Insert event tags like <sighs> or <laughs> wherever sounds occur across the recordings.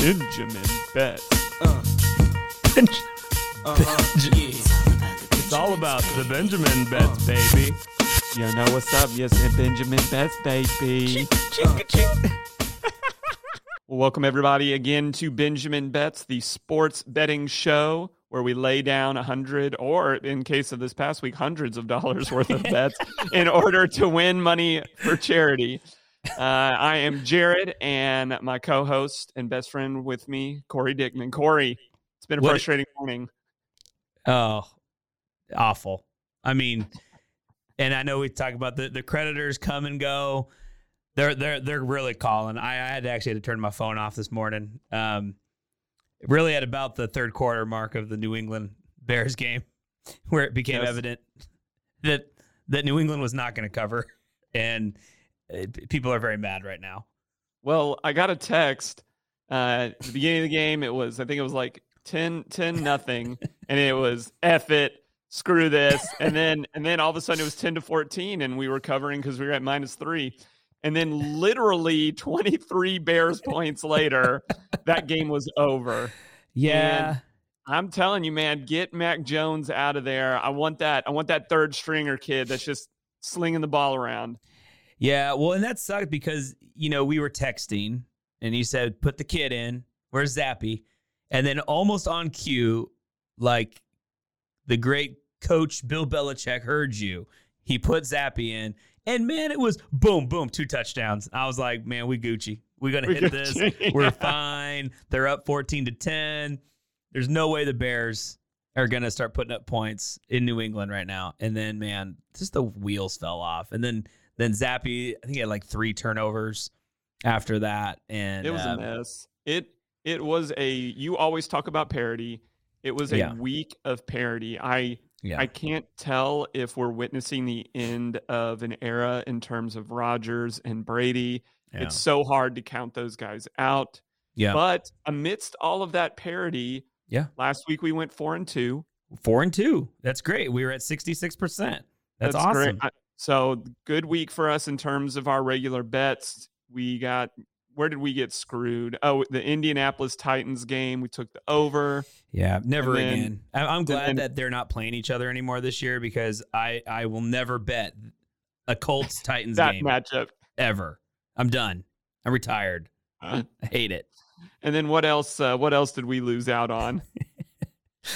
Benjamin Betts. Uh. Uh-huh. It's all about the Benjamin Betts, uh-huh. baby. You know what's up? Yes, and Benjamin Betts, baby. well, welcome everybody again to Benjamin Betts, the sports betting show where we lay down a hundred, or in case of this past week, hundreds of dollars worth of <laughs> bets in order to win money for charity. Uh, I am Jared, and my co-host and best friend with me, Cory Dickman. Cory, it's been a What- frustrating morning. Oh, awful. I mean, and I know we talk about the, the creditors come and go. They're they're they're really calling. I, I had to actually had to turn my phone off this morning. Um, really at about the third quarter mark of the New England Bears game, where it became Yes. evident that that New England was not going to cover, and uh, people are very mad right now. Well, I got a text uh, at the beginning of the game. It was, I think it was like 10, 10 nothing, <laughs> and it was F it, screw this, and then and then all of a sudden it was ten to fourteen, and we were covering because we were at minus three, and then literally twenty three Bears points later, that game was over. Yeah. I'm telling you, man, get Mac Jones out of there. I want that. I want that third stringer kid that's just slinging the ball around. Yeah, well, and that sucked because you know we were texting, and he said, "Put the kid in." Where's Zappe? And then almost on cue, like the great coach Bill Belichick heard you. He put Zappe in, and man, it was boom, boom, two touchdowns. I was like, man, we Gucci. We're gonna We hit this. <laughs> We're fine. They're up fourteen to ten. There's no way the Bears are gonna start putting up points in New England right now. And then, man, just the wheels fell off. And then then Zappe, I think he had like three turnovers after that. And It was um, a mess. It it was a. You always talk about parody. It was a Yeah. week of parody. I Yeah. I can't tell if we're witnessing the end of an era in terms of Rodgers and Brady. yeah. It's so hard to count those guys out. yeah. But amidst all of that parody, Yeah. last week we went four and two. Four and two. That's great. We were at sixty six percent. That's, awesome. I- So good week for us in terms of our regular bets. We got where did we get screwed? Oh, the Indianapolis Titans game. We took the over. Yeah, never then- again. I'm glad then- that they're not playing each other anymore this year because I I will never bet a Colts Titans That game matchup. ever. I'm done. I'm retired. Uh, I hate it. and then what else? Uh, what else did we lose out on? <laughs>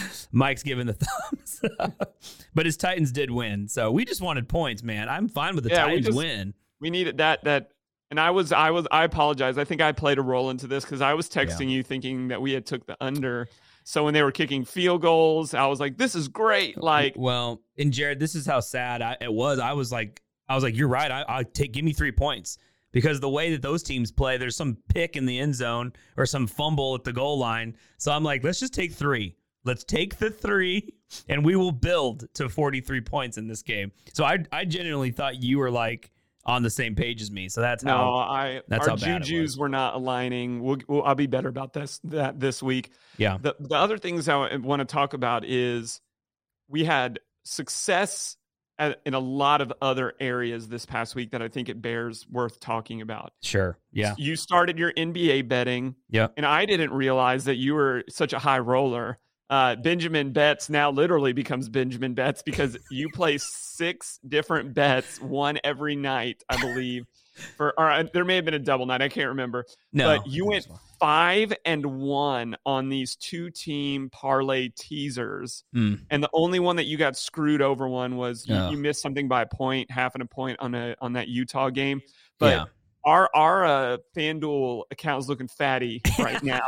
<laughs> Mike's giving the <laughs> thumbs, up. but his Titans did win, so we just wanted points, man. I'm fine with the Yeah, we Titans just- win. We needed that. That. And I was, I was, I apologize. I think I played a role into this because I was texting you thinking that we had took the under. So when they were kicking field goals, I was like, "This is great!" Uh, like, well, and Jared, this is how sad I, it was. I was like, I was like, you're right. I, I take give me three points because the way that those teams play, there's some pick in the end zone or some fumble at the goal line. So I'm like, let's just take three. Let's take the three, and we will build to 43 points in this game. So I, I genuinely thought you were like on the same page as me. So that's No, how. I that's our how juju's were not aligning. We'll, we'll, I'll be better about this that this week. Yeah. The the other things I want to talk about is we had success at, in a lot of other areas this past week that I think it bears worth talking about. Sure. Yeah. You started your NBA betting, Yeah. and I didn't realize that you were such a high roller. Uh, Benjamin Betts now literally becomes Benjamin Betts because you play six different bets, one every night, I believe. for all right, there may have been a double night. I can't remember. No, but you went five and one on these two team parlay teasers. Mm. And the only one that you got screwed over one was you, Oh. you missed something by a point, half and a point on a on that Utah game. But yeah. Our our uh, FanDuel account is looking fatty right <laughs> now.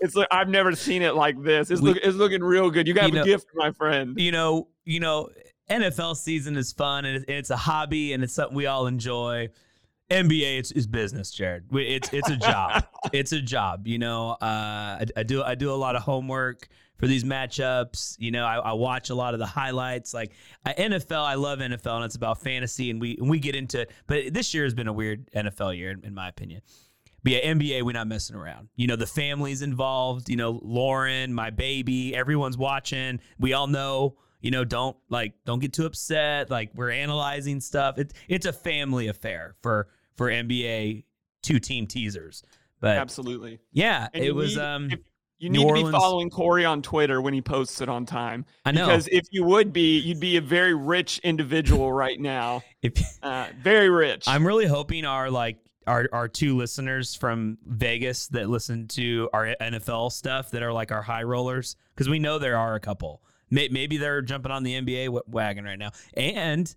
it's like I've never seen it like this. It's We- look, it's looking real good. You got You a know- gift, my friend. you know, you know, NFL season is fun and it's, it's a hobby and it's something we all enjoy. NBA it's, is business, Jared. It's it's a job. <laughs> it's a job. You know, uh, I, I do I do a lot of homework for these matchups. You know, I, I watch a lot of the highlights. Like uh, NFL, I love NFL and it's about fantasy and we and we get into. But this year has been a weird NFL year in, in my opinion. But yeah, NBA, we're not messing around. You know, the family's involved. You know, Lauren, my baby, everyone's watching. We all know. You know, don't like, don't get too upset. Like, we're analyzing stuff. It's it's a family affair for for NBA two team teasers. But Absolutely. yeah, And it was. need- um if- you New need to be following Cory on Twitter when he posts it on time. I know. Because if you would be, you'd be a very rich individual <laughs> right now. If, Uh, very rich. I'm really hoping our like our our two listeners from Vegas that listen to our NFL stuff that are like our high rollers because we know there are a couple. May, maybe they're jumping on the NBA wagon right now. And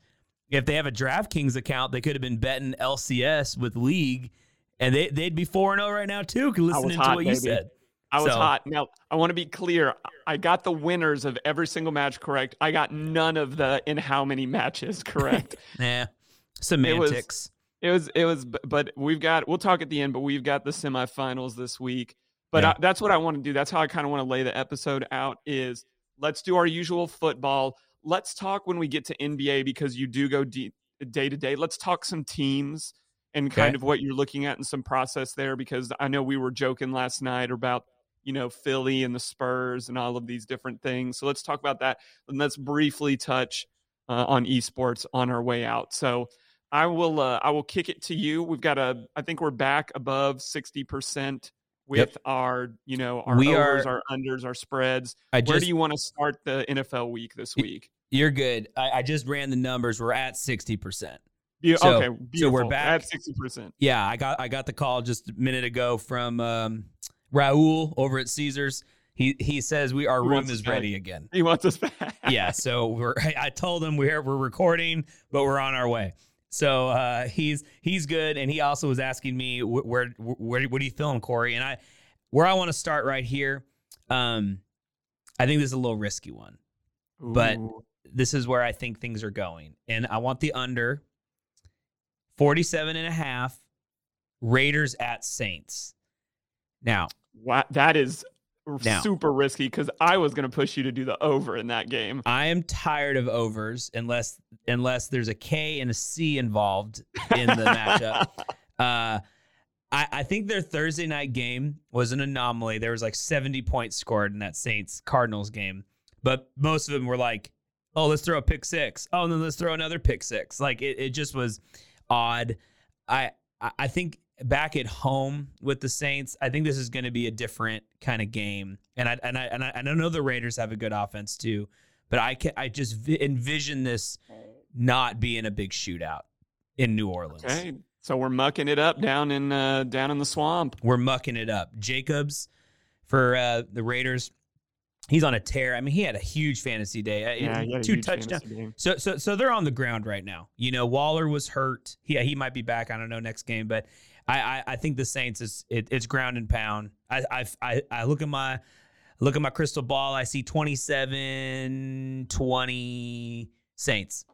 if they have a DraftKings account, they could have been betting LCS with League, and they they'd be four and zero right now too. Listening to what you said. I was so- hot. Now, I want to be clear. I got the winners of every single match correct. I got none of the in how many matches <laughs> correct. yeah. semantics. It was, it was, b- but we've got, we'll talk at the end, but we've got the semifinals this week. But Yeah. I, that's what I want to do. That's how I kind of want to lay the episode out is let's do our usual football. Let's talk when we get to NBA because you do go de- day to day. Let's talk some teams and kind Okay. of what you're looking at and some process there because I know we were joking last night about, you know, Philly and the Spurs and all of these different things. So let's talk about that. And let's briefly touch uh, on esports on our way out. So, I will uh, I will kick it to you. We've got a I think we're back above 60% with Yep. our, you know, our We overs, are- our unders, our spreads. I Where just do you want to start the NFL week this week? you're good. I, I just ran the numbers. We're at sixty percent. Be- so- okay, so we're back. at 60%. Yeah, I got I got the call just a minute ago from um, Raul over at Caesars. He he says we our He room is back. ready again. He wants us back. <laughs> yeah, so we're I told him we're we're recording, but we're on our way. So uh, he's he's good, and he also was asking me wh- where where what are you feeling, Cory? And I where I want to start right here. Um, I think this is a little risky one. But- This is where I think things are going, and I want the under 47 and a half Raiders at Saints. Now, Wow, that is Now- super risky because I was going to push you to do the over in that game. I am tired of overs unless unless there's a K and a C involved in the matchup. <laughs> Uh, I, I think their Thursday night game was an anomaly. There was like 70 points scored in that Saints Cardinals game, but most of them were like, "Oh, let's throw a pick six. Oh, and then let's throw another pick six. Like it, it just was odd. I I I think back at home with the Saints, I think this is going to be a different kind of game. And I and I and I, and I know the Raiders have a good offense too, but I can I just vi- envision this not being a big shootout in New Orleans. Okay, so we're mucking it up down in uh, down in the swamp. We're mucking it up. Jacobs for uh, the Raiders. He's on a tear. I mean, he had a huge fantasy day. Uh, Yeah, he had two touchdowns. So so so they're on the ground right now. You know, Waller was hurt. Yeah, he might be back. I don't know next game, but I I, I think the Saints is it, it's ground and pound. I, I I I look at my look at my crystal ball. I see 27 20 Saints.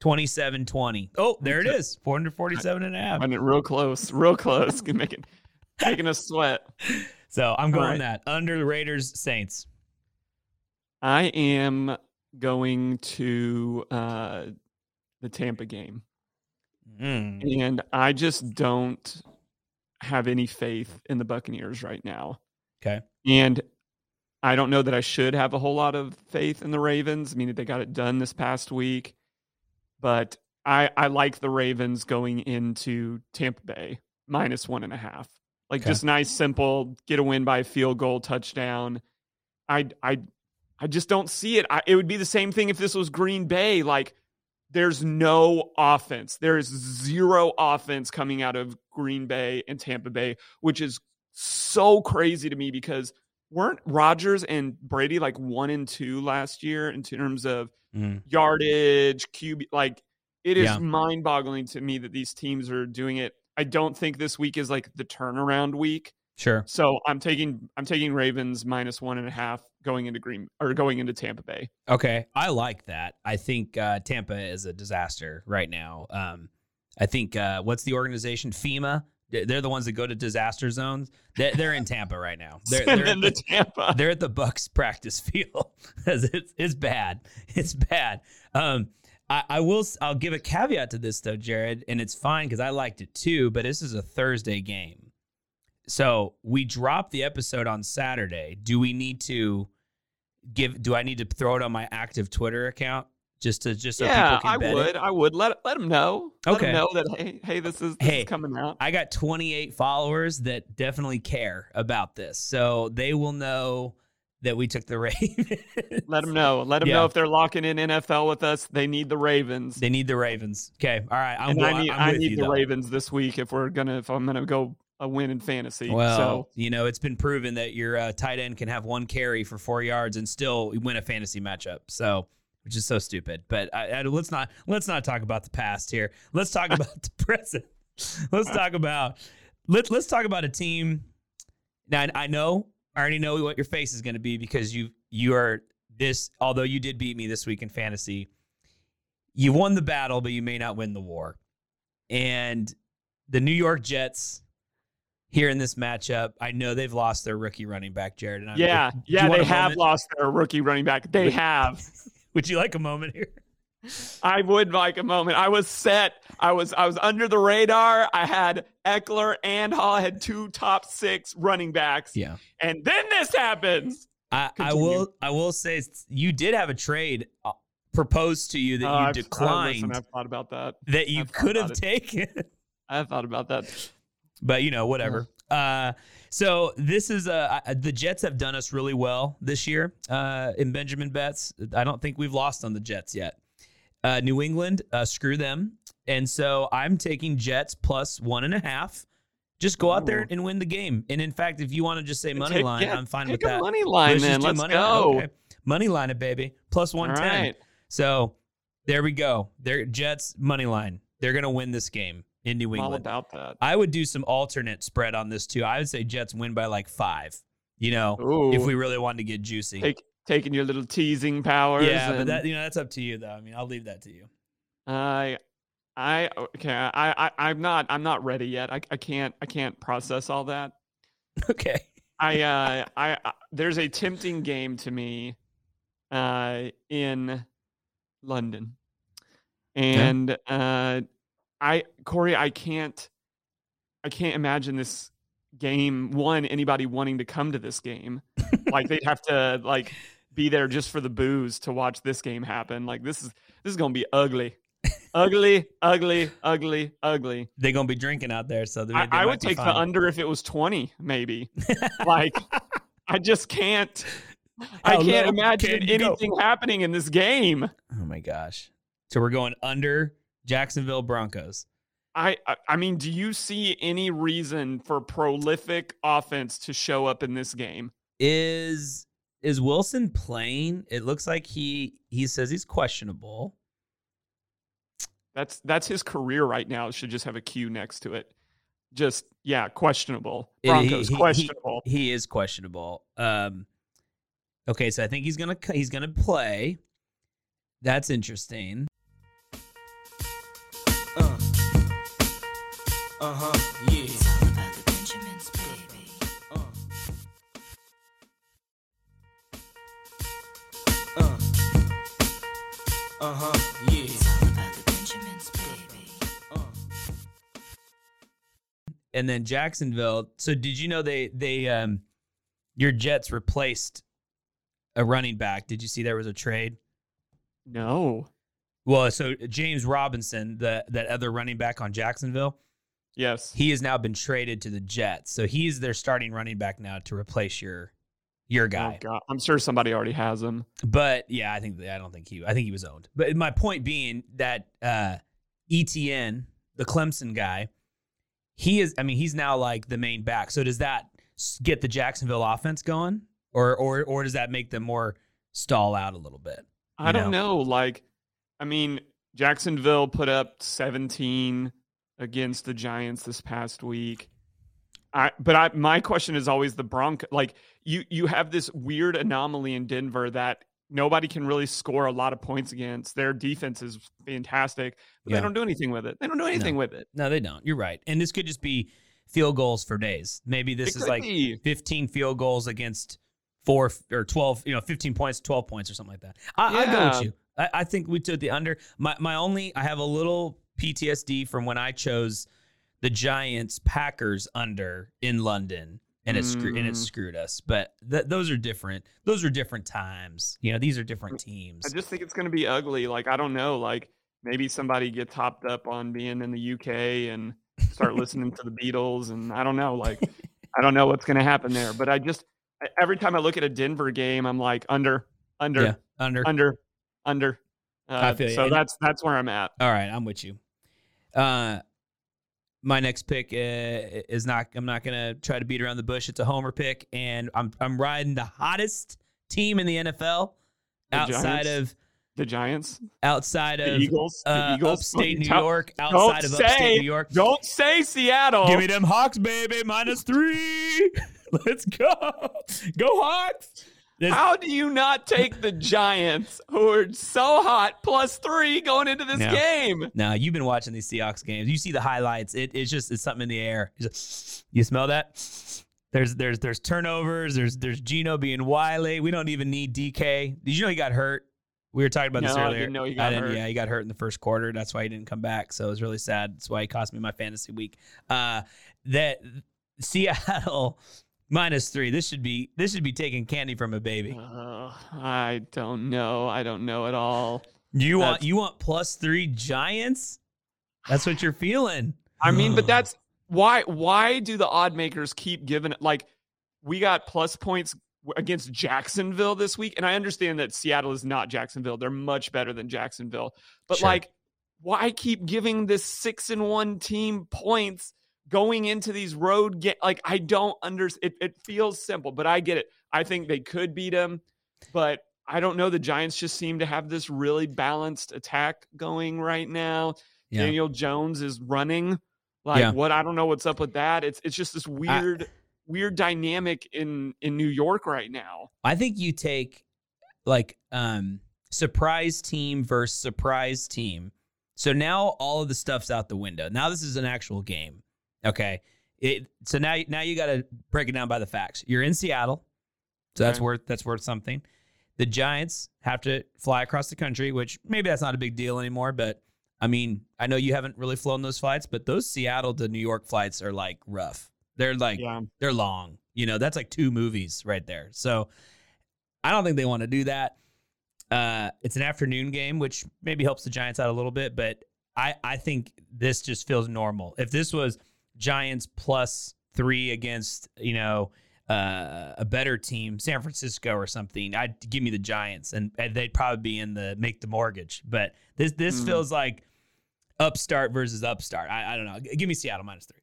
27 20. Oh, there it is. 447 and a half. Went it real close, real close. <laughs> making making us sweat. So I'm going right. that under the Raiders Saints. I am going to uh, the Tampa game, Mm. and I just don't have any faith in the Buccaneers right now. Okay. And I don't know that I should have a whole lot of faith in the Ravens. I mean, they got it done this past week, but I I like the Ravens going into Tampa Bay minus one and a half. Like Okay. just nice, simple, get a win by a field goal, touchdown. I I I just don't see it. I, it would be the same thing if this was Green Bay. Like there's no offense. There is zero offense coming out of Green Bay and Tampa Bay, which is so crazy to me because weren't Rodgers and Brady like one and two last year in terms of Mm. yardage, QB? Like it is Yeah. mind boggling to me that these teams are doing it. I don't think this week is like the turnaround week. Sure. So I'm taking I'm taking Ravens minus one and a half going into Green or going into Tampa Bay. Okay, I like that. I think uh, Tampa is a disaster right now. Um, I think uh, what's the organization FEMA? They- They're the ones that go to disaster zones. They're, they're in Tampa right now. <laughs> They're, they're, to the, Tampa. they're at the Bucs practice field. <laughs> it's it's bad. It's bad. Um, I, I will. I'll give a caveat to this though, Jared, and it's fine because I liked it too. But this is a Thursday game, so we dropped the episode on Saturday. Do we need to give? Do I need to throw it on my active Twitter account just to just so yeah, people can I would. it? I would let let them know. Let Okay. them know that hey, hey, this is, this Hey, is coming out. I got 28 followers that definitely care about this, so they will know that we took the <laughs> Ravens. Let them know. Let them Yeah. know if they're locking in NFL with us. They need the Ravens. They need the Ravens. Okay, all right. I'm, I need I'm I need the though. Ravens this week if we're gonna if I'm gonna go a win in fantasy. Well, so you know, it's been proven that your uh, tight end can have one carry for four yards and still win a fantasy matchup. So, which is so stupid. But I, I, let's not let's not talk about the past here. Let's talk <laughs> about the present. Let's talk about let's let's talk about a team. Now I know I already know what your face is going to be because you you are this. Although you did beat me this week in fantasy, you won the battle, but you may not win the war. And the New York Jets here in this matchup, I know they've lost their rookie running back, Jared. And I'm, yeah, yeah, they have moment? lost their rookie running back. They have. <laughs> Would you like a moment here? I would like a moment. I was set. I was I was under the radar. I had Ekeler and Hall I had two top six running backs. Yeah. And then this happens. I, I will. I will say you did have a trade uh, proposed to you that Oh, you I've- uh, declined listen, I've thought about that. that you I've could have taken. I've thought about that. But you know whatever. Uh so this is uh I- the jets have done us really well this year uh in benjamin bets i don't think we've lost on the jets yet. Uh new england uh screw them. And so i'm taking jets plus one and a half. Just go out there and win the game. And in fact if you want to just say money Take- line yeah, i'm fine with that. money line Let's then. Let's money line. go. Okay. money line it baby. 110 right. so there we go. They're jets money line. They're gonna win this game in new I'm all england about that. I would do some alternate spread on this too. I would say Jets win by like five. You know, Ooh. if we really wanted to get juicy. Take, taking your little teasing powers. yeah, but that you know that's up to you though. I mean, I'll leave that to you. I, I okay. I, I, I'm not. I'm not ready yet. I, I can't. I can't process all that. <laughs> Okay. I, uh, <laughs> I, I, there's a tempting game to me, uh, in London, and uh, I, Cory, I can't, I can't imagine this game. One, anybody wanting to come to this game, <laughs> like they'd have to like be there just for the booze to watch this game happen. Like this is this is gonna be ugly, ugly, ugly, ugly, ugly. They're gonna be drinking out there, so they, I, they I would take the under if it was 20, maybe. <laughs> like, I just can't. <laughs> I can't imagine you go? anything happening in this game. Oh my gosh. So we're going under Jacksonville Broncos. I, I, mean, do you see any reason for prolific offense to show up in this game? Is is Wilson playing? It looks like he he says he's questionable. That's that's his career right now. It should just have a Q next to it. Just yeah, questionable. Broncos he- he- questionable. He is questionable. Um, okay, so I think he's gonna he's gonna play. That's interesting. Uh-huh, yeah. Uh. Uh. Uh-huh, yeah. Uh. And then Jacksonville. So did you know they they um your Jets replaced a running back? Did you see there was a trade? no. Well, so James Robinson, the that other running back on Jacksonville, Yes. he has now been traded to the Jets. So he's their starting running back now to replace your your Oh, guy. God. I'm sure somebody already has him. But yeah, I think I don't think he I think he was owned. But my point being that uh ETN, the Clemson guy, he is I mean, he's now like the main back. So does that get the Jacksonville offense going? Or or or does that make them more stall out a little bit? I don't know. Like, I mean, Jacksonville put up 17 against the Giants this past week. I, but I, my question is always the Bronco. Like, you, you have this weird anomaly in Denver that nobody can really score a lot of points against. Their defense is fantastic, but Yeah. they don't do anything with it. They don't do anything with it. No, they don't. You're right. And this could just be field goals for days. Maybe this It is like be. 15 field goals against four or 12, you know, 15 points, 12 points or something like that. I, I go with you. I, I think we took the under. My, my only, I have a little PTSD from when I chose the Giants Packers under in London. And it, screw, and it Mm. screwed us, but th- those are different. Those are different times. You know, these are different teams. I just think it's going to be ugly. Like I don't know. Like maybe somebody gets hopped up on being in the UK and start <laughs> listening to the Beatles, and I don't know. Like <laughs> I don't know what's going to happen there. But I just every time I look at a Denver game, I'm like under, under, yeah, under. under, under. Uh, feel you. so And- that's that's where I'm at. All right, I'm with you. Uh, my next pick uh, is not. I'm not gonna try to beat around the bush. It's a homer pick, and I'm I'm riding the hottest team in the NFL The outside Giants? of The Giants, outside the of Eagles, the uh, Eagles. upstate New York, Don't outside of say, upstate New York. Don't say Seattle. Give me them Hawks, baby. Minus three. <laughs> Let's go. Go Hawks. This- How do you not take the Giants, who are so hot, plus three going into this No. game? Now you've been watching these Seahawks games. You see the highlights. It, it's just it's something in the air. Just- you smell that? There's there's there's turnovers. There's there's Geno being wily. We don't even need DK. Did you know he got hurt? We were talking about this No, I earlier. didn't know he I got hurt. Yeah, he got hurt in the first quarter. That's why he didn't come back. So it was really sad. That's why he cost me my fantasy week. Uh, that Seattle minus three. This should be this should be taking candy from a baby. Uh, I don't know. I don't know at all. You want you want plus three Giants? That's what you're feeling. I mean, but <sighs> that's why. Why do the odd makers keep giving it? Like, we got plus points against Jacksonville this week, and I understand that Seattle is not Jacksonville. They're much better than Jacksonville, but Sure. like, why keep giving this six and one team points going into these road games? Like, I don't understand. It, it feels simple, but I get it. I think they could beat them, but I don't know. The Giants just seem to have this really balanced attack going right now. Yeah. Daniel Jones is running. Like Yeah. what? I don't know what's up with that. It's it's just this weird weird dynamic in in New York right now. I think you take like um surprise team versus surprise team. So now all of the stuff's out the window. Now this is an actual game. Okay. It so now now you got to break it down by the facts. You're in Seattle. So that's Okay. worth that's worth something. The Giants have to fly across the country, which maybe that's not a big deal anymore, but I mean, I know you haven't really flown those flights, but those Seattle to New York flights are like rough. They're like Yeah. they're long. You know, that's like two movies right there. So I don't think they want to do that. Uh, it's an afternoon game, which maybe helps the Giants out a little bit, but I, I think this just feels normal. If this was Giants plus three against, you know, uh, a better team, San Francisco or something, I'd give me the Giants and, and they'd probably be in the make the mortgage. But this this Mm. feels like upstart versus upstart. I, I don't know. Give me Seattle minus three.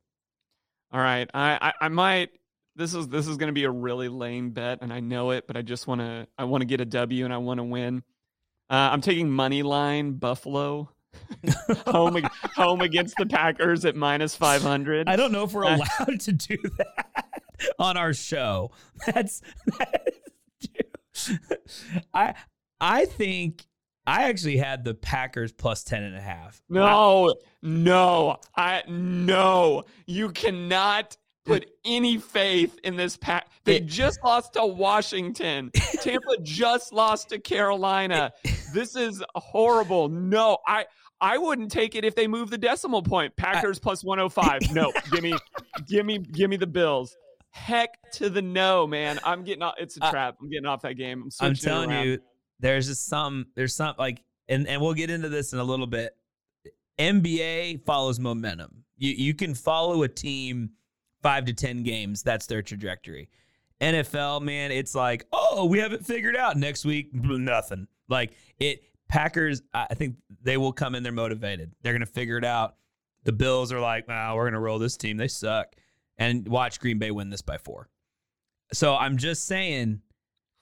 All right. I, I I might this is this is going to be a really lame bet and I know it, but I just want to I want to get a W and I want to win. Uh, I'm taking money line Buffalo <laughs> home home against the Packers at minus 500. I don't know if we're Uh, allowed to do that on our show. That's, that's I I think I actually had the Packers plus 10 and a half. No, no, I no. You cannot put any faith in this pack. They just lost to Washington. Tampa just lost to Carolina. <laughs> This is horrible. No, I I wouldn't take it if they move the decimal point. Packers plus 105. No, <laughs> give me give me give me the Bills. Heck to the no, man. I'm getting off it's a trap. I'm getting off that game. I'm I'm telling you there's just some there's some like and and we'll get into this in a little bit. NBA follows momentum. You you can follow a team 5 to 10 games, that's their trajectory. NFL, man, it's like, oh, we haven't figured out next week, nothing. Like it, Packers, I think they will come in there motivated. They're going to figure it out. The Bills are like, wow, we're going to roll this team. They suck. And watch Green Bay win this by four. So I'm just saying,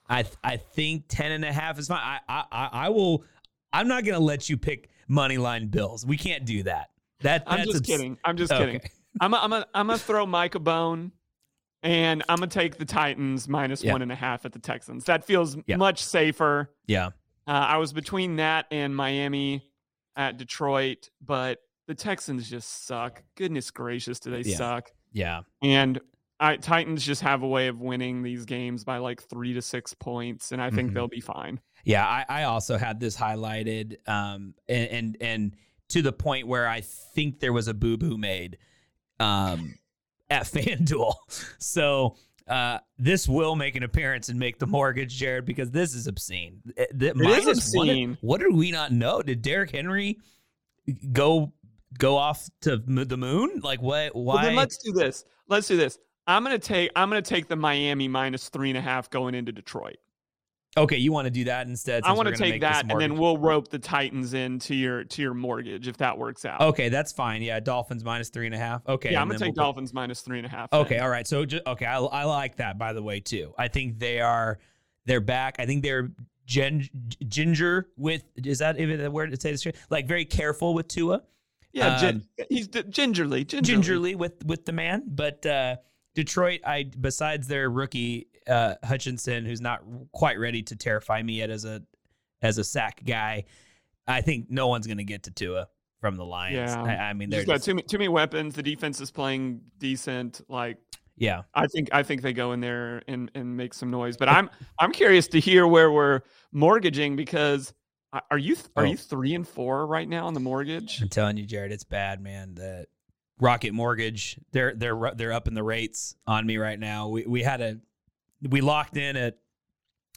I I think 10 and a half is fine. I I I will I'm not gonna let you pick money line bills. We can't do that. That I'm just kidding. I'm just Okay. kidding. I'm a, I'm a, I'm gonna throw Mike a bone, and I'm gonna take the Titans minus Yeah. one and a half at the Texans. That feels Yeah. much safer. Yeah. Uh, I was between that and Miami at Detroit, but the Texans just suck. Goodness gracious, do they Yeah. suck? Yeah. And I, Titans just have a way of winning these games by like three to six points, and I think Mhm. they'll be fine. Yeah, I, I also had this highlighted, um, and, and and to the point where I think there was a boo boo made, um, at <laughs> FanDuel. So uh, this will make an appearance and make the mortgage, Jared, because this is obscene. It, the- is obscene. what did we not know? Did Derrick Henry go go off to the moon? Like what? Why? Well, then let's do this. Let's do this. I'm gonna take I'm gonna take the Miami minus three and a half going into Detroit. Okay, you want to do that instead? I want to take that, and then we'll rope the Titans into your to your mortgage if that works out. Okay, that's fine. Yeah, Dolphins minus three and a half. Okay, yeah, I'm gonna take we'll put- Dolphins minus three and a half. Okay, then. all right. So ju- okay, I, I like that by the way too. I think they are they're back. I think they're gen, ginger with is that even the word to say this? Like very careful with Tua, yeah, gin- Um, he's d- gingerly, gingerly, gingerly with with the man. But uh, Detroit, I besides their rookie uh, Hutchinson, who's not quite ready to terrify me yet as a as a sack guy, I think no one's going to get to Tua from the Lions. Yeah. I, I mean, they're got just, too many, too many weapons. The defense is playing decent. Like yeah. I think I think they go in there and and make some noise. But I'm I'm curious to hear where we're mortgaging because uh, are you are Oh. you three and four right now on the mortgage? I'm telling you, Jared, it's bad, man. The Rocket Mortgage, they're they're they're up in the rates on me right now. We we had a we locked in at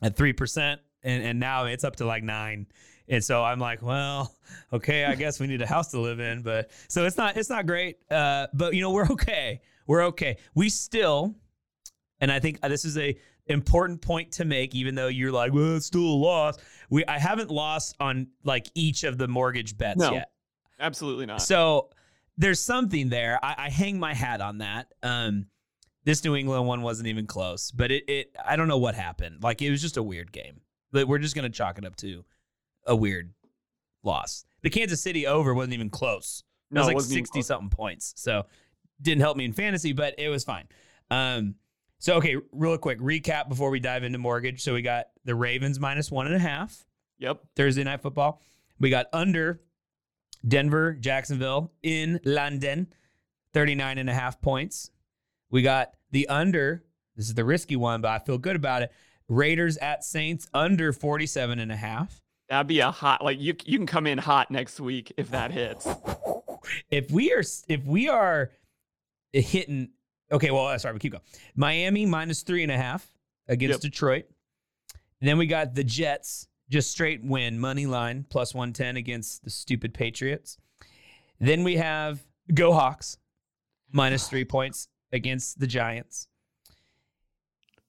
at three percent, and and now it's up to like nine. And so I'm like, well, <laughs> okay, I guess we need a house to live in, but so it's not it's not great. Uh, but you know we're <laughs> okay. We're okay. We still, and I think this is a important point to make, even though you're like, well, it's still a loss. We I haven't lost on like each of the mortgage bets No. yet. Absolutely not. So there's something there. I, I hang my hat on that. Um, this New England one wasn't even close, but it, it I don't know what happened. Like it was just a weird game. But we're just gonna chalk it up to a weird loss. The Kansas City over wasn't even close. It No, was it like wasn't sixty something points. So didn't help me in fantasy, but it was fine. Um, so okay, real quick recap before we dive into mortgage. So we got the Ravens minus one and a half. Yep. Thursday night football. We got under Denver, Jacksonville in London, 39 and a half points. We got the under, this is the risky one, but I feel good about it. Raiders at Saints under 47 and a half. That'd be a hot like you you can come in hot next week if that hits. If we are if we are hitting okay, well, sorry, we keep going. Miami minus three and a half against Yep. Detroit. then we got the Jets, just straight win, money line, plus 110 against the stupid Patriots. Then we have Go Hawks, minus three points against the Giants.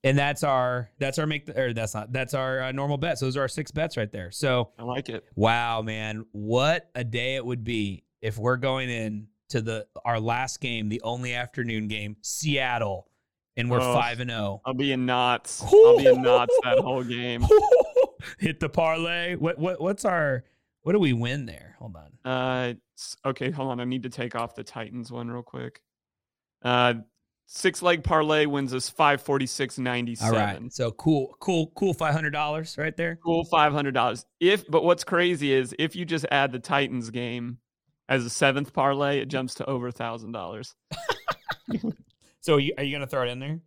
And that's our that's our make the, or that's not that's our uh, normal bets. Those are our six bets right there. So I like it. Wow, man, what a day it would be if we're going in to the our last game, the only afternoon game, Seattle, and we're Oh. five and zero. I'll be in knots. I'll be in knots that whole game. <laughs> Hit the parlay. What what what's our what do we win there? Hold on. Uh, okay, hold on. I need to take off the Titans one real quick. Uh, six leg parlay wins us five forty six ninety All right, so cool, cool, cool. Five hundred dollars right there. Cool, five hundred dollars. If but what's crazy is if you just add the Titans game as a seventh parlay, it jumps to over a thousand dollars. <laughs> So are you, are you gonna throw it in there?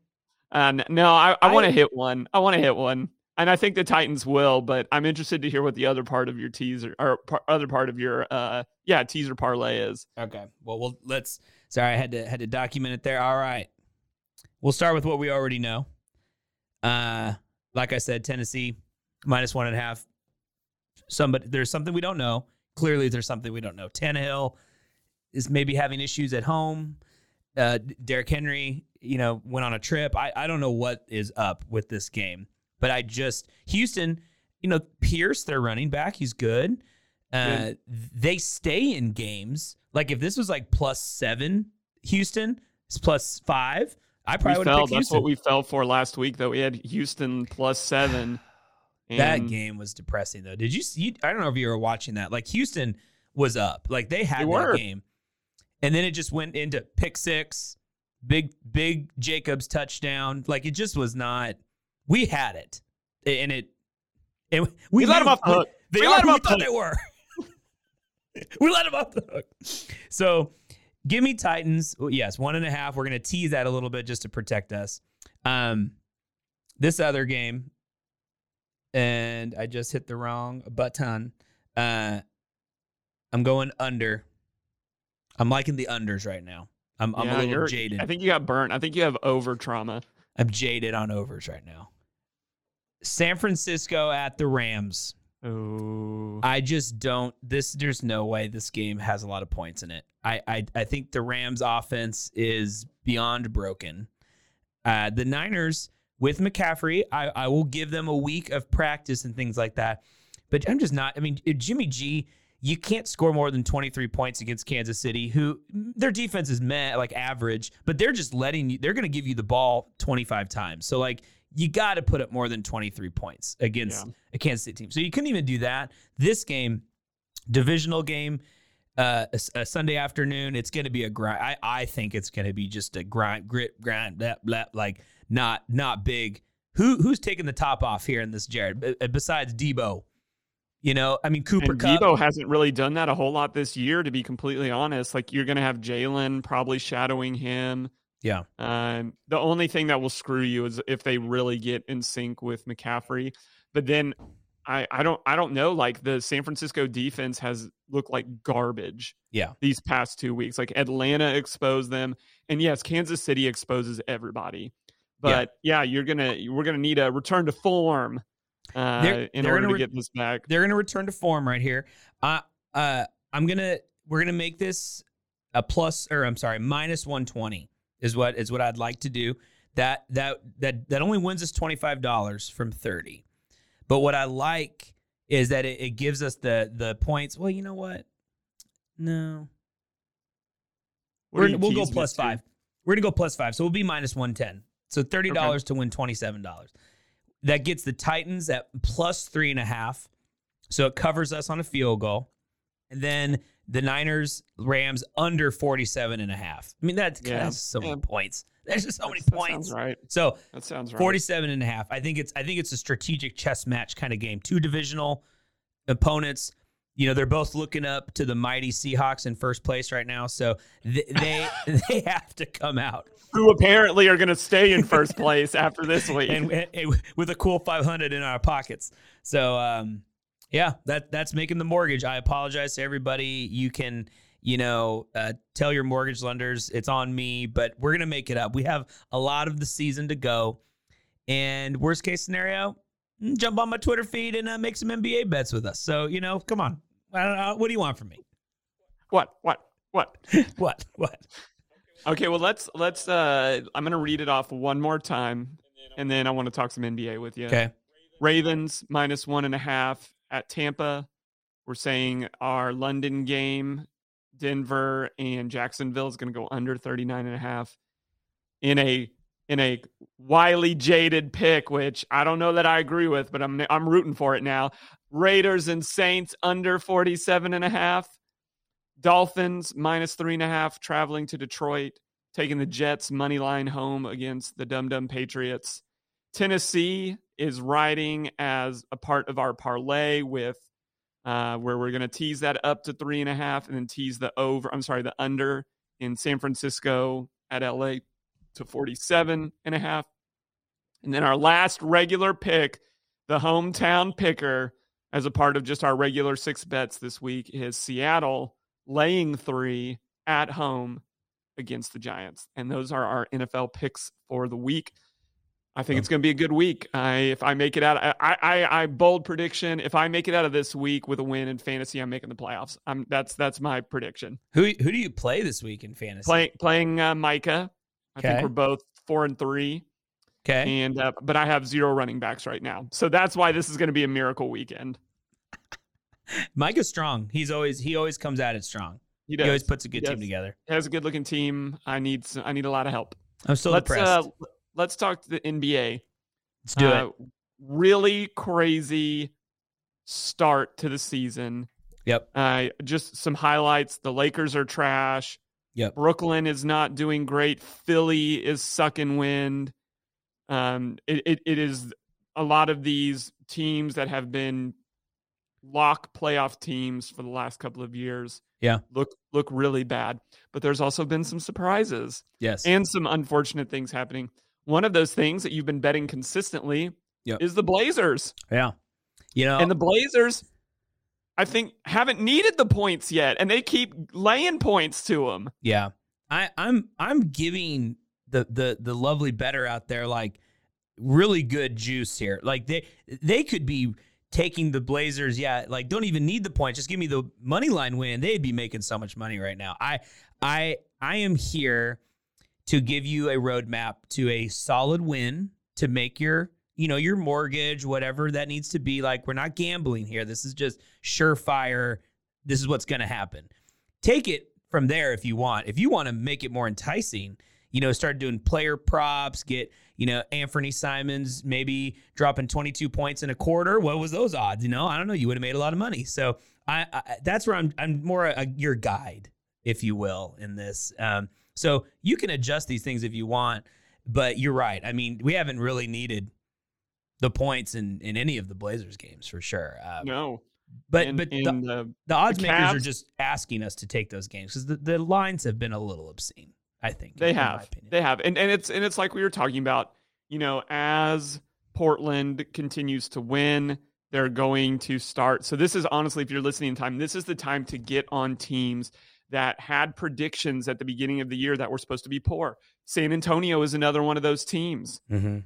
And no, I, I want I- to hit one. I want to hit one, and I think the Titans will. But I'm interested to hear what the other part of your teaser or par, other part of your uh yeah teaser parlay is. Okay. Well, we'll let's. Sorry, I had to had to document it there. All right. We'll start with what we already know. Uh, like I said, Tennessee minus one and a half. Somebody, there's something we don't know. Clearly, there's something we don't know. Tannehill is maybe having issues at home. Uh, Derrick Henry you know, went on a trip. I, I don't know what is up with this game, but I just Houston, you know, Pierce, their running back, he's good. Uh, they stay in games. Like if this was like plus seven, Houston is plus five. I probably would have That's Houston. what we fell for last week. Though we had Houston plus seven. <sighs> that game was depressing though. Did you see? I don't know if you were watching that. Like Houston was up. Like they had They that were. game, and then it just went into pick six, big big Jacobs touchdown. Like it just was not. We had it, and it. And we, We let 'em knew- off the hook. They We let 'em who off the hook. they were. <laughs> we let them off the hook. So give me Titans. Yes, one and a half. We're gonna tease that a little bit just to protect us. Um, this other game, and I just hit the wrong button. Uh, I'm going under. I'm liking the unders right now. I'm, I'm Yeah, a little jaded. I think you got burnt. I think you have over trauma. I'm jaded on overs right now. San Francisco at the Rams. Oh, I just don't. This there's no way this game has a lot of points in it. I I, I think the Rams offense is beyond broken. Uh, the Niners with McCaffrey, I, I will give them a week of practice and things like that. But I'm just not. I mean, Jimmy G, you can't score more than 23 points against Kansas City, who their defense is meh, like average, but they're just letting you. They're going to give you the ball 25 times. So like you got to put up more than 23 points against Yeah. a Kansas City team. So you couldn't even do that. This game, divisional game, uh, a, a Sunday afternoon, it's going to be a grind. I, I think it's going to be just a grind, grit, grind, blah, blah, like not not big. Who who's taking the top off here in this, Jared? B- uh, besides Deebo, you know, I mean Cooper and Kupp. Deebo hasn't really done that a whole lot this year, to be completely honest. Like you're going to have Jalen probably shadowing him. Yeah. Um, the only thing that will screw you is if they really get in sync with McCaffrey. But then I, I don't I don't know. Like the San Francisco defense has looked like garbage. Yeah. These past two weeks, like Atlanta exposed them, and yes, Kansas City exposes everybody. But yeah, you're gonna we're gonna need a return to form uh, They're- in they're order gonna to re- get this back. They're going to return to form right here. Uh, uh, I'm gonna we're gonna make this a plus or I'm sorry minus 120 is what is what I'd like to do. That that that that only wins us twenty five dollars from thirty. But what I like is that it, it gives us the the points. Well, you know what? No, What we're, you we'll go plus us to? five. We're gonna go plus five, so we'll be minus one ten. So thirty dollars to win twenty seven dollars. That gets the Titans at plus three and a half, so it covers us on a field goal, and then the Niners Rams under 47 and a half. I mean that's Yeah. that's so many Yeah. points. There's just so many points. right. So That sounds right. 47 and a half. I think it's I think it's a strategic chess match kind of game. Two divisional opponents. You know, they're both looking up to the mighty Seahawks in first place right now. So they they, <laughs> <laughs> they have to come out Who apparently are going to stay in first <laughs> place after this week. and, and with a cool 500 in our pockets. So um yeah, that that's making the mortgage. I apologize to everybody. You can you know, uh, tell your mortgage lenders it's on me, but we're gonna make it up. We have a lot of the season to go, and worst case scenario, mm, jump on my Twitter feed and uh, make some NBA bets with us. So you know, come on, I don't know, what do you want from me? what? What? What? <laughs> What? What? Okay, well let's let's uh I'm going to read it off one more time and then I want to talk some NBA with you. Okay. Ravens minus one and a half at Tampa. We're saying our London game, Denver and Jacksonville is going to go under 39 and a half in a in a wily jaded pick, which I don't know that I agree with, but I'm I'm rooting for it now. Raiders and Saints under 47 and a half. Dolphins minus three and a half traveling to Detroit, taking the Jets money line home against the Dum Dum Patriots. Tennessee is riding as a part of our parlay with uh, where we're going to tease that up to three and a half and then tease the over, I'm sorry, the under in San Francisco at LA to 47 and a half. And then our last regular pick, the hometown picker, as a part of just our regular six bets this week, is Seattle laying three at home against the Giants. And those are our NFL picks for the week. I think it's going to be a good week. I, if I make it out, I, I, I bold prediction. If I make it out of this week with a win in fantasy, I'm making the playoffs. I'm that's that's my prediction. Who who do you play this week in fantasy? Playing playing uh, Micah. I Okay. think we're both four and three. Okay. And uh, but I have zero running backs right now, so that's why this is going to be a miracle weekend. <laughs> Mike is strong. He's always he always comes at it strong. He, He, always puts a good team together. He has a good looking team. I need I need a lot of help. I'm still let's depressed. uh, let's talk to the NBA. Let's do Uh, it. Really crazy start to the season. Yep. Uh, just some highlights. The Lakers are trash. Yep. Brooklyn is not doing great. Philly is sucking wind. Um, it, it, it is a lot of these teams that have been lock playoff teams for the last couple of years. Yeah. Look look really bad. But there's also been some surprises Yes. and some unfortunate things happening. One of those things that you've been betting consistently Yep. is the Blazers. yeah. You know, And the Blazers, I think, haven't needed the points yet, and they keep laying points to them. Yeah. I, I'm I'm giving the the the lovely better out there like really good juice here. Like they they could be taking the Blazers, yeah, like don't even need the point. Just give me the money line win. They'd be making so much money right now. I I I am here to give you a roadmap to a solid win to make your you know your mortgage whatever that needs to be like we're not gambling here this is just surefire this is what's going to happen take it from there if you want. If you want to make it more enticing, you know, start doing player props, get, you know, Anthony Simons maybe dropping 22 points in a quarter. What was those odds? You know, I don't know. You would have made a lot of money. So I, I that's where I'm, I'm more a, your guide, if you will, in this. Um, so you can adjust these things if you want, but you're right. I mean, we haven't really needed the points in, in any of the Blazers games for sure. Um, No, but, and, but the- and, uh, the odds The makers are just asking us to take those games because the, the lines have been a little obscene. I think they in my have, they have, and and it's and it's like we were talking about. You know, as Portland continues to win, they're going to start. So this is honestly, if you're listening in time, this is the time to get on teams that had predictions at the beginning of the year that were supposed to be poor. San Antonio is another one of those teams. mm-hmm.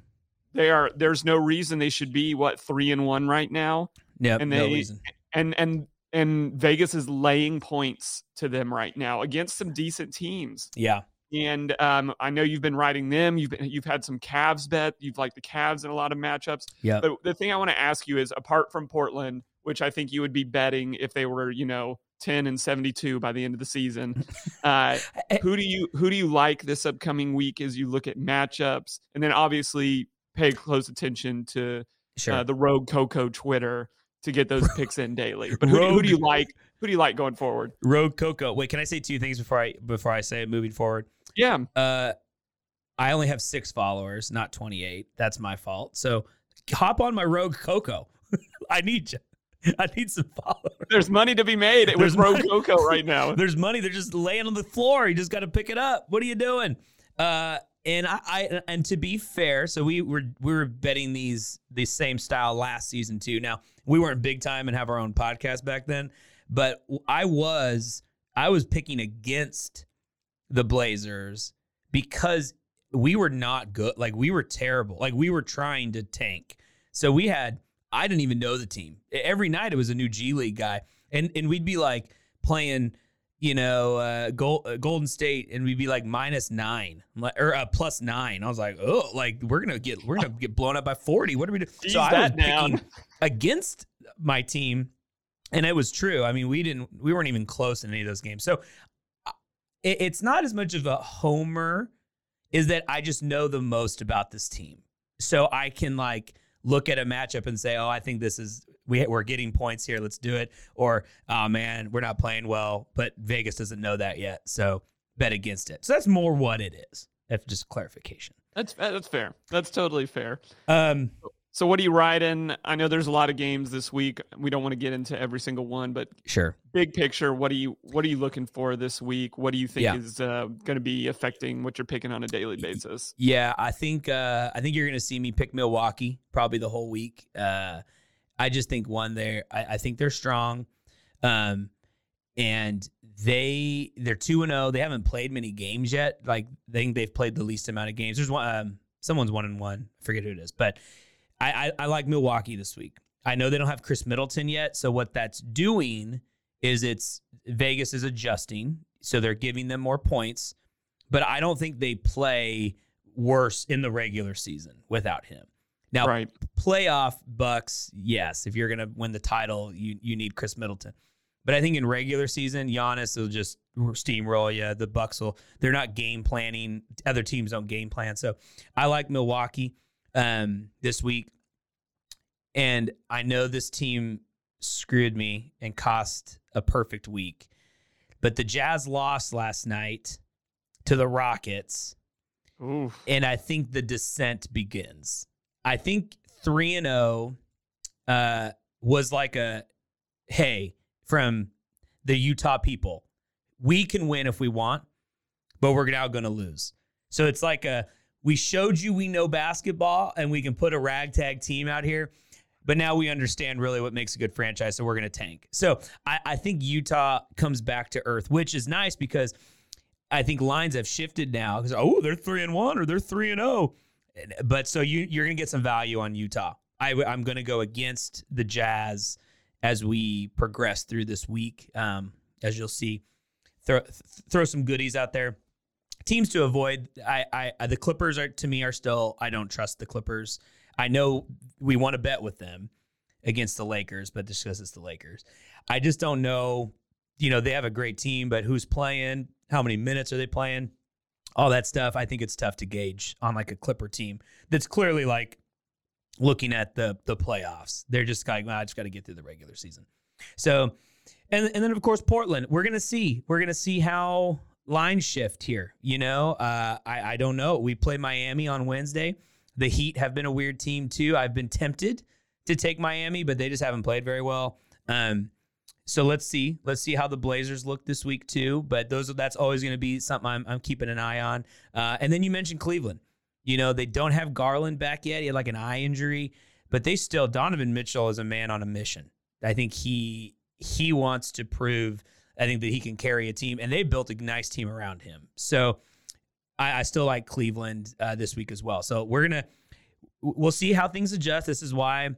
They are. There's no reason they should be what three and one right now. Yep, And no reason. and and and Vegas is laying points to them right now against some decent teams. Yeah, And um, I know you've been riding them. You've been, you've had some Cavs bet. You've liked the Cavs in a lot of matchups. yeah. But the thing I want to ask you is, apart from Portland, which I think you would be betting if they were, you know, ten and seventy two by the end of the season, <laughs> uh, who do you who do you like this upcoming week as you look at matchups? And then obviously pay close attention to Sure. uh, the Rogue Coco Twitter to get those picks in daily. But who, do- who do you like? Who do you like going forward? Rogue Coco. Wait, can I say two things before I before I say it moving forward? Yeah, Uh, I only have six followers, not twenty eight. That's my fault. So hop on my Rogue Coco. <laughs> I need you. <laughs> I need some followers. there's money to be made with There's Rogue money. Coco right <laughs> now. There's money. They're just laying on the floor. You just got to pick it up. What are you doing? Uh, and I, I and to be fair, so we were we were betting these the same style last season too. Now we weren't big time and have our own podcast back then, but I was I was picking against the Blazers because we were not good. Like we were terrible. Like we were trying to tank. So we had I didn't even know the team. Every night it was a new G League guy, and and we'd be like playing, you know, uh, Gold, uh, Golden State, and we'd be like minus nine or uh, plus nine. I was like, oh, like we're gonna get we're gonna get blown up by forty. What are we doing? So I was down. picking against my team, and it was true. I mean, we didn't we weren't even close in any of those games. So uh, it, it's not as much of a homer, is that I just know the most about this team, so I can like look at a matchup and say, oh, I think this is we we're getting points here. Let's do it. Or oh man, we're not playing well, but Vegas doesn't know that yet, so bet against it. So that's more what it is. That's just clarification. That's that's fair. That's totally fair. Um, So what are you riding? I know there's a lot of games this week. We don't want to get into every single one, but sure. big picture, what are you what are you looking for this week? What do you think Yeah. is uh, going to be affecting what you're picking on a daily basis? Yeah, I think uh, I think you're going to see me pick Milwaukee probably the whole week. Uh, I just think one there. I, I think they're strong, um, and they they're two and zero. They haven't played many games yet. Like they think they've played the least amount of games. There's one. Um, someone's one and one. I forget who it is, but I, I I like Milwaukee this week. I know they don't have Khris Middleton yet, so what that's doing is it's Vegas is adjusting, so they're giving them more points, but I don't think they play worse in the regular season without him. Now, Right. playoff Bucks, yes. If you're gonna win the title, you you need Khris Middleton. But I think in regular season, Giannis will just steamroll you. The Bucks will. They're not game planning. Other teams don't game plan. So I like Milwaukee um, this week, and I know this team screwed me and cost a perfect week. But the Jazz lost last night to the Rockets Oof. and I think the descent begins. I think three and zero uh, was like a hey from the Utah people. We can win if we want, but we're now going to lose. So it's like a we showed you we know basketball and we can put a ragtag team out here, but now we understand really what makes a good franchise. So we're going to tank. So I, I think Utah comes back to earth, which is nice because I think lines have shifted now because oh they're three and one or they're three and zero, but so you you're gonna get some value on Utah. I I'm gonna go against the Jazz as we progress through this week. Um, as you'll see, throw th- throw some goodies out there. Teams to avoid. I I the Clippers are to me are still I don't trust the Clippers. I know we want to bet with them against the Lakers, but just because it's the Lakers, I just don't know you know, they have a great team, but who's playing? How many minutes are they playing? All that stuff. I think it's tough to gauge on like a Clipper team that's clearly like looking at the the playoffs. They're just like, well, I just got to get through the regular season. So, and and then of course Portland. We're gonna see. We're gonna see how line shift here. You know, uh, I I don't know. We play Miami on Wednesday. The Heat have been a weird team too. I've been tempted to take Miami, but they just haven't played very well. Um, so let's see. Let's see how the Blazers look this week too. But those that's always going to be something I'm, I'm keeping an eye on. Uh, and then you mentioned Cleveland. You know they don't have Garland back yet. He had like an eye injury, but they still Donovan Mitchell is a man on a mission. I think he he wants to prove. I think that he can carry a team, and they built a nice team around him. So I, I still like Cleveland uh, this week as well. So we're gonna we'll see how things adjust. This is why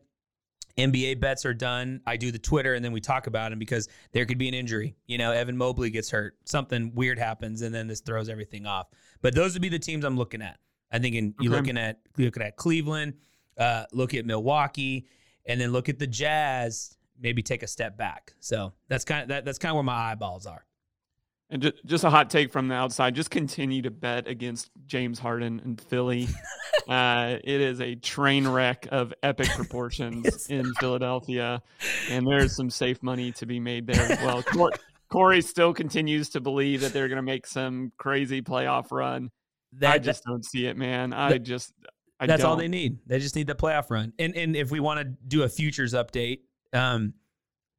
NBA bets are done. I do the Twitter and then we talk about them because there could be an injury. You know, Evan Mobley gets hurt, something weird happens, and then this throws everything off. But those would be the teams I'm looking at. I think in, you're looking at looking at Cleveland, uh, look at Milwaukee, and then look at the Jazz. Maybe take a step back. So that's kind of that, that's kind of where my eyeballs are. And just, just a hot take from the outside. Just continue to bet against James Harden and Philly. <laughs> uh, it is a train wreck of epic proportions <laughs> in Philadelphia, and there's some safe money to be made there as well. Cor- Cory still continues to believe that they're going to make some crazy playoff run. That, I just don't see it, man. I that- just I that's all don't. they need. They just need the playoff run. And and if we want to do a futures update, um,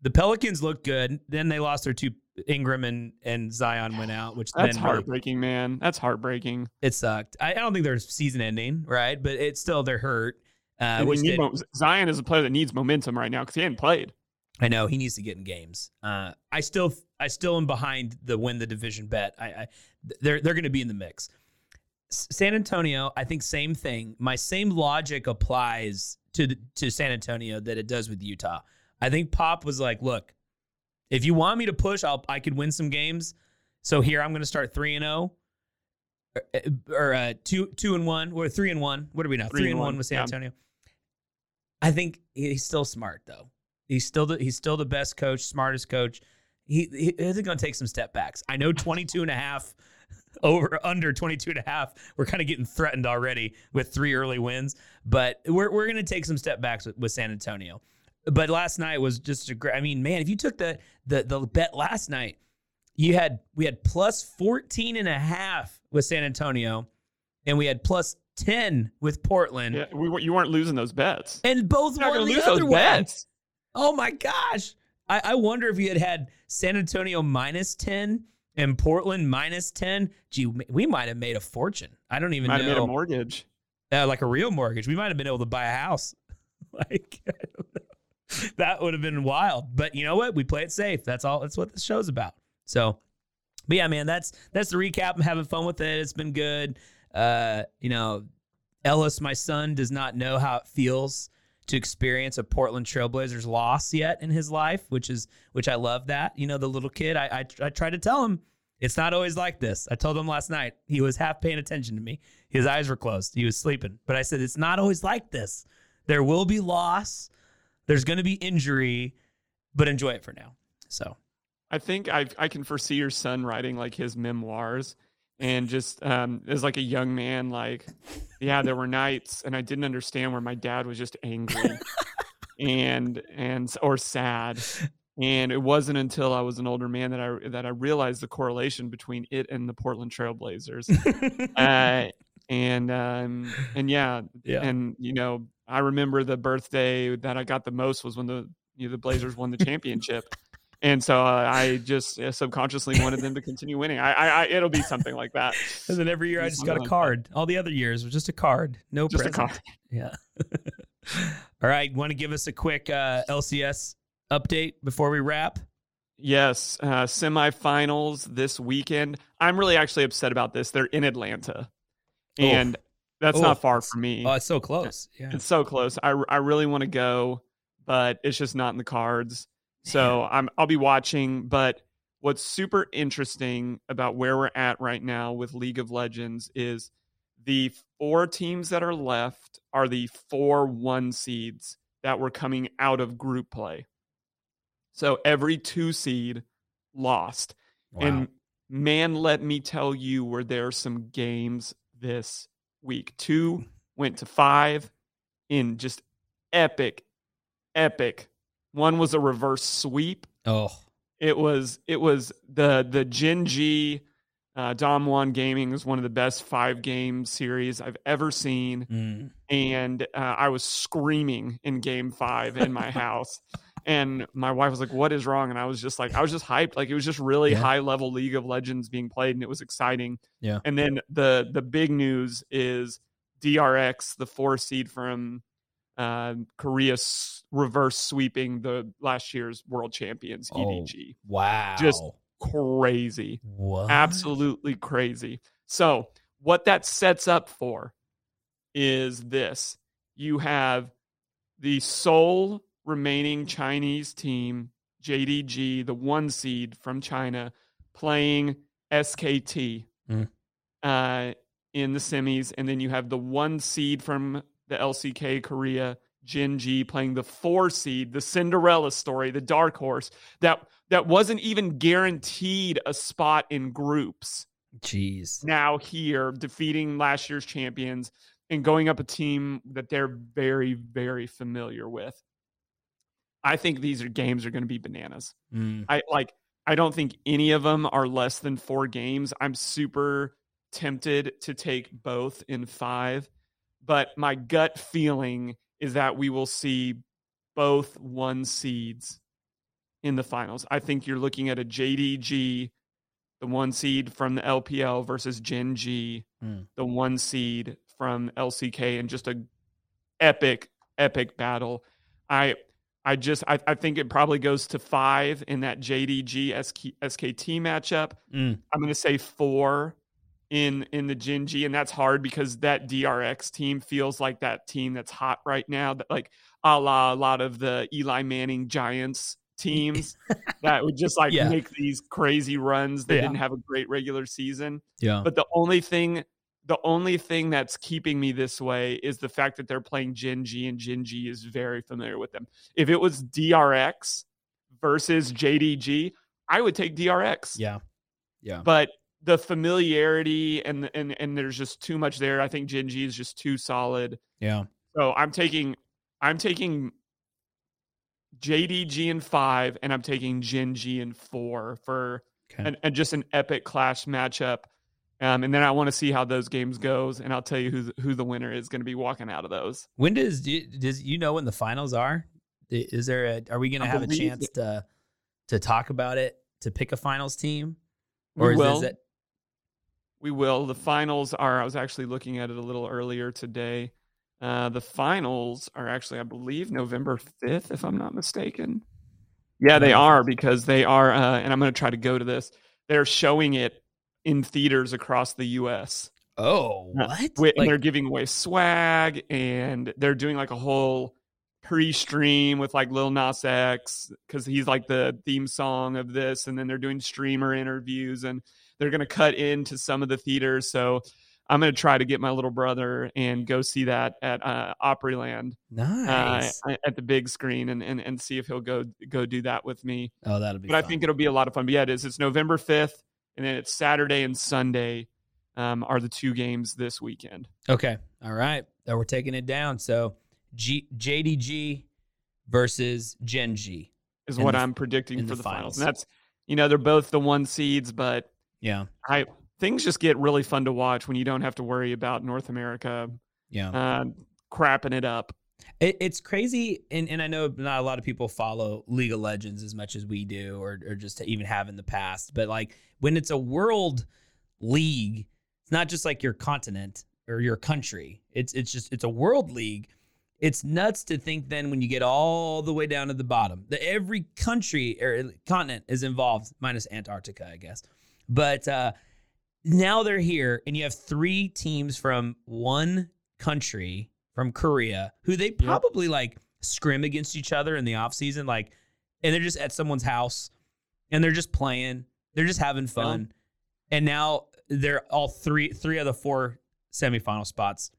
the Pelicans looked good. Then they lost their two Ingram and and Zion went out, which That's heartbreaking, man. That's heartbreaking. it sucked. I, I don't think they're season ending, right? But it's still they're hurt. Uh, which did, mo- Zion is a player that needs momentum right now because he hadn't played. I know he needs to get in games. Uh, I still I still am behind the win the division bet. I, I they're they're going to be in the mix. S- San Antonio, I think same thing. My same logic applies to the, to San Antonio that it does with Utah. I think Pop was like, "Look, if you want me to push, I'll I could win some games. So here I'm going to start three and zero, or, or uh, two two and one, or three and one. What are we now? Three, and one, with San yeah. Antonio. I think he's still smart though. He's still the, he's still the best coach, smartest coach. He, he isn't going to take some step backs. I know 22 and a half <laughs> over under 22 and a half. We're kind of getting threatened already with three early wins, but we're we're going to take some step backs with, with San Antonio. But last night was just a great I mean, man, if you took the the the bet last night, you had we had plus 14 and a half with San Antonio and we had plus 10 with Portland. Yeah, we were, you weren't losing those bets. And both You're won going to the other those bets. Oh my gosh. I, I wonder if you had had San Antonio minus 10 and Portland minus 10. Gee, we might have made a fortune. I don't even Might have made a mortgage. Uh, like a real mortgage. We might have been able to buy a house. <laughs> like, I don't know. <laughs> that would have been wild. But you know what? We play it safe. That's all. That's what this show's about. So, but yeah, man, that's that's the recap. I'm having fun with it. It's been good. Uh, you know, Ellis, my son, does not know how it feels to experience a Portland Trailblazers loss yet in his life, which is which I love that. You know, the little kid. I I, I try to tell him It's not always like this. I told him last night. He was half paying attention to me. His eyes were closed. He was sleeping. But I said, it's not always like this. There will be loss. There's going to be injury, but enjoy it for now. So I think I I can foresee your son writing like his memoirs and just um as like a young man like yeah there were nights and I didn't understand where my dad was just angry <laughs> and and or sad and it wasn't until I was an older man that I that I realized the correlation between it and the Portland Trailblazers <laughs> uh, and um and yeah, Yeah. and you know I remember the birthday that I got the most was when the you know, the Blazers won the championship. And so uh, I just uh, subconsciously wanted them to continue winning. I, I, I it'll be something like that. And then every year I just got a card. All the other years was just a card. No Just a present. card. <laughs> Yeah. <laughs> All right. Want to give us a quick uh, LCS update before we wrap? Yes, uh, semifinals this weekend. I'm really actually upset about this. They're in Atlanta, Oh. and that's Oh, not far from me. Oh, it's so close. Yeah. It's so close. I, I really want to go, but it's just not in the cards. So I'm I'll be watching. But what's super interesting about where we're at right now with League of Legends is the four teams that are left are the four one seeds that were coming out of group play. So every two seed lost. And man, let me tell you, were there some games this week? Two went to five in just epic, epic. One was a reverse sweep. oh, It was it was the the Gen G uh, DAMWON Gaming is one of the best five game series I've ever seen mm. and uh, I was screaming in game five in my <laughs> house. And my wife was like, What is wrong? And I was just like, I was just hyped. Like it was just really Yeah. high level League of Legends being played and it was exciting. Yeah. And then the the big news is DRX, the four seed from uh, Korea, s- reverse sweeping the last year's world champions, Oh. EDG. wow. Just Crazy what? absolutely crazy. So, what that sets up for is this you have the sole remaining Chinese team, JDG, the one seed from China, playing SKT Mm. uh, in the semis. And then you have the one seed from the LCK Korea, Gen G, playing the four seed, the Cinderella story, the dark horse that that wasn't even guaranteed a spot in groups Jeez. now here defeating last year's champions and going up a team that they're very very familiar with i think these are games are going to be bananas Mm. i like i don't think any of them are less than 4 games i'm super tempted to take both in 5 but my gut feeling is that we will see both one seeds in the finals i think you're looking at a jdg the one seed from the LPL versus Gen G, Hmm. the one seed from LCK, and just a epic, epic battle. I I just I, I think it probably goes to five in that JDG SK, SKT matchup. Mm. I'm gonna say four in in the Gen G, and that's hard because that DRX team feels like that team that's hot right now. That like a la a lot of the Eli Manning Giants teams <laughs> that would just like Yeah. make these crazy runs They Yeah. didn't have a great regular season. Yeah. But the only thing the only thing that's keeping me this way is the fact that they're playing Gen G and Gen G is very familiar with them. If it was DRX versus JDG, I would take DRX. yeah. Yeah. But the familiarity and and and there's just too much there. I think Gen G is just too solid. Yeah. So I'm taking I'm taking JDG in five, and I'm taking Gen G in four for Okay. and, and just an epic clash matchup. Um, and then I want to see how those games goes, and I'll tell you who the, who the winner is going to be walking out of those. When does do you, does you know when the finals are? Is there a are we going to have a chance to to talk about it to pick a finals team? We Or is, will. is it We will. The finals are. I was actually looking at it a little earlier today. Uh, the finals are actually, I believe, November fifth, if I'm not mistaken. Yeah, they are because they are, uh, and I'm going to try to go to this. They're showing it in theaters across the U.S. Oh, Yeah. what? Wi- and Like- they're giving away swag, and they're doing like a whole pre-stream with like Lil Nas X because he's like the theme song of this, and then they're doing streamer interviews, and they're going to cut into some of the theaters. So I'm going to try to get my little brother and go see that at uh, Opryland Nice. uh, at the big screen and, and and see if he'll go go do that with me. oh, that'll be. But I think it'll be a lot of fun. But yeah, it is. It's November 5th, and then it's Saturday and Sunday um, are the two games this weekend. Okay. All right. So we're taking it down. So G- JDG versus Gen G. Is what the- I'm predicting for the the, finals. finals. And that's you know they're both the one seeds, but Yeah. I things just get really fun to watch when you don't have to worry about North America Yeah. uh, crapping it up. It, it's crazy, and, and I know not a lot of people follow League of Legends as much as we do, or or just even have in the past. But like when it's a world league, it's not just like your continent or your country. It's it's just it's a world league. It's nuts to think then when you get all the way down to the bottom, that every country or continent is involved, minus Antarctica, I guess. But uh, now they're here, and you have three teams from one country from Korea who they probably like scrim against each other in the off season, like, and they're just at someone's house and they're just playing, they're just having fun, and now they're all three three of the four semifinal spots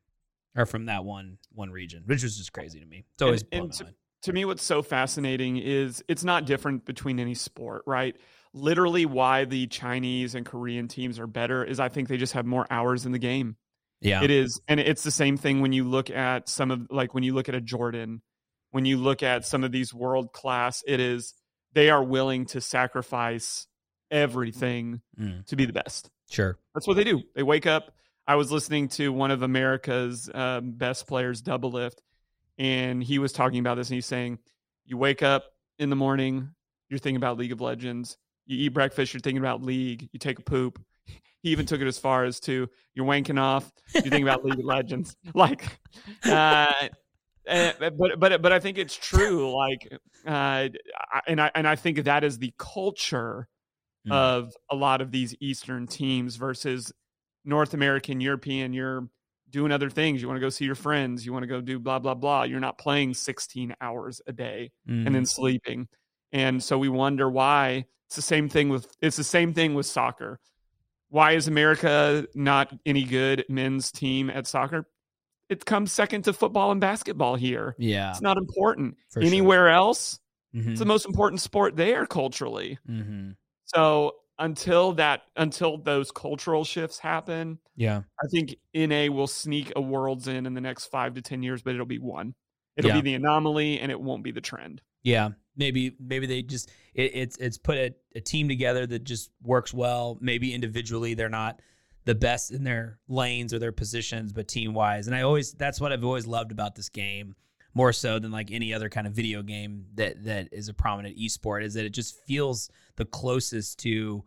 are from that one one region, which is just crazy to me. It's always And- and to- to me what's so fascinating is it's not different between any sport right? Literally why the chinese and korean teams are better is i think they just have more hours in the game Yeah, it is and it's the same thing when you look at some of like when you look at a jordan when you look at some of these world class it is they are willing to sacrifice everything Mm. to be the best sure. that's what they do. They wake up. I was listening to one of America's um, best players, Doublelift, and he was talking about this. And he's saying, you wake up in the morning, you're thinking about League of Legends. You eat breakfast, you're thinking about League. You take a poop. He even took it as far as to you're wanking off, You think about League of Legends. <laughs> Like, uh, uh, but but but I think it's true. Like, uh, and I and I think that is the culture Mm. of a lot of these Eastern teams versus North American, European. You're doing other things. You want to go see your friends. You want to go do blah blah blah. You're not playing 16 hours a day Mm. and then sleeping. And so we wonder why. It's the same thing with it's the same thing with soccer. Why is America not any good men's team at soccer? It comes second to football and basketball here. yeah, It's not important. For sure. Anywhere else, Mhm. it's the most important sport there culturally. Mhm. So until that until those cultural shifts happen, yeah, I think NA will sneak a worlds in in the next 5 to 10 years, but it'll be one. It'll Yeah. be the anomaly and it won't be the trend. yeah. Maybe maybe they just it, it's it's put a, a team together that just works well. Maybe individually they're not the best in their lanes or their positions, but team wise. And I always that's what I've always loved about this game more so than like any other kind of video game that that is a prominent esport is that it just feels the closest to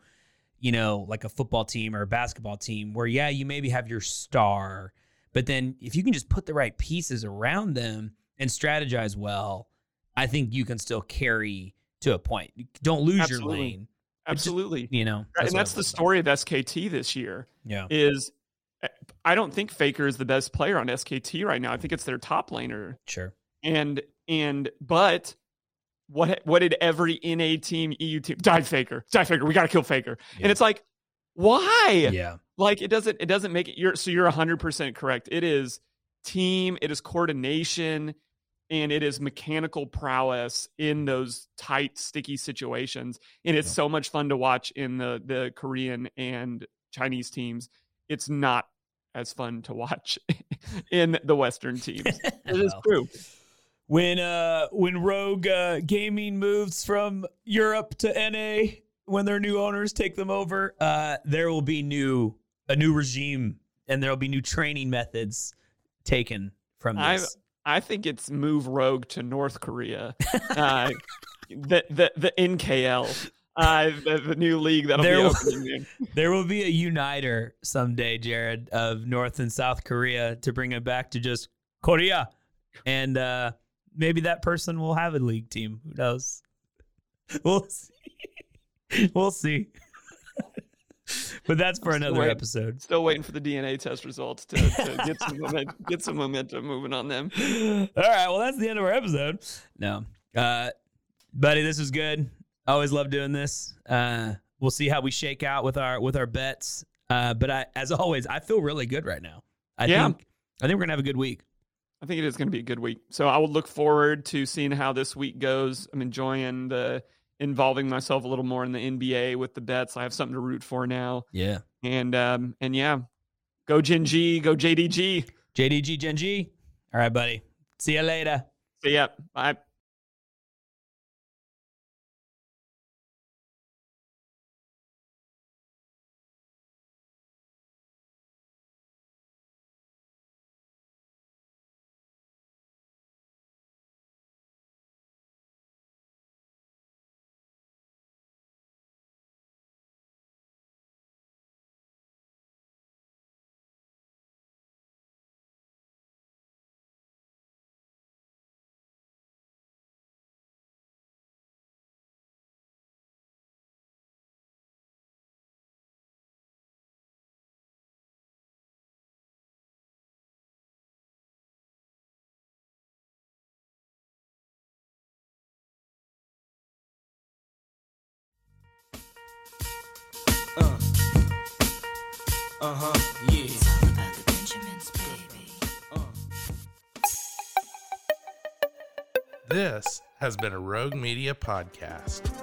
you know like a football team or a basketball team where yeah you maybe have your star but then if you can just put the right pieces around them and strategize well i think you can still carry to a point don't lose Absolutely. your lane It just- Absolutely. you know and that's the story of SKT this year yeah is eh, I don't think Faker is the best player on SKT right now. I think it's their top laner. sure And and but what what did every NA team, EU team die Faker? Die Faker. We got to kill Faker. Yeah. And it's like why? yeah like it doesn't it doesn't make it you're so you're 100% correct it is team it is coordination and it is mechanical prowess in those tight sticky situations and it's so much fun to watch in the the korean and chinese teams it's not as fun to watch <laughs> in the western teams <laughs> it is Well. true when uh when Rogue uh, Gaming moves from Europe to NA when their new owners take them over, uh there will be new a new regime and there'll be new training methods taken from I- this. I think it's move rogue to north korea <laughs> uh, the the the nkl uh, the, the new league that'll There be opening <laughs> in. there will be a uniter someday, Jared, of North and South Korea to bring it back to just Korea. And uh maybe that person will have a league team. Who knows? <laughs> We'll see. we'll see. <laughs> but that's for I'm still another waiting. episode. Still waiting for the DNA test results to, to get some <laughs> momentum, get some momentum moving on them. All right. Well, that's the end of our episode. No. Uh, buddy, this was good. I always love doing this. Uh, we'll see how we shake out with our with our bets. Uh, but I, as always, I feel really good right now. I Yeah. think I think we're gonna have a good week. I think it is going to be a good week. So I will look forward to seeing how this week goes. I'm enjoying the involving myself a little more in the NBA with the bets. I have something to root for now. Yeah. And um and yeah, go Gen G, go JDG. JDG Gen G. All right, buddy. See you later. See yeah, bye. Uh-huh. Yeah. This has been a Rogue Media podcast.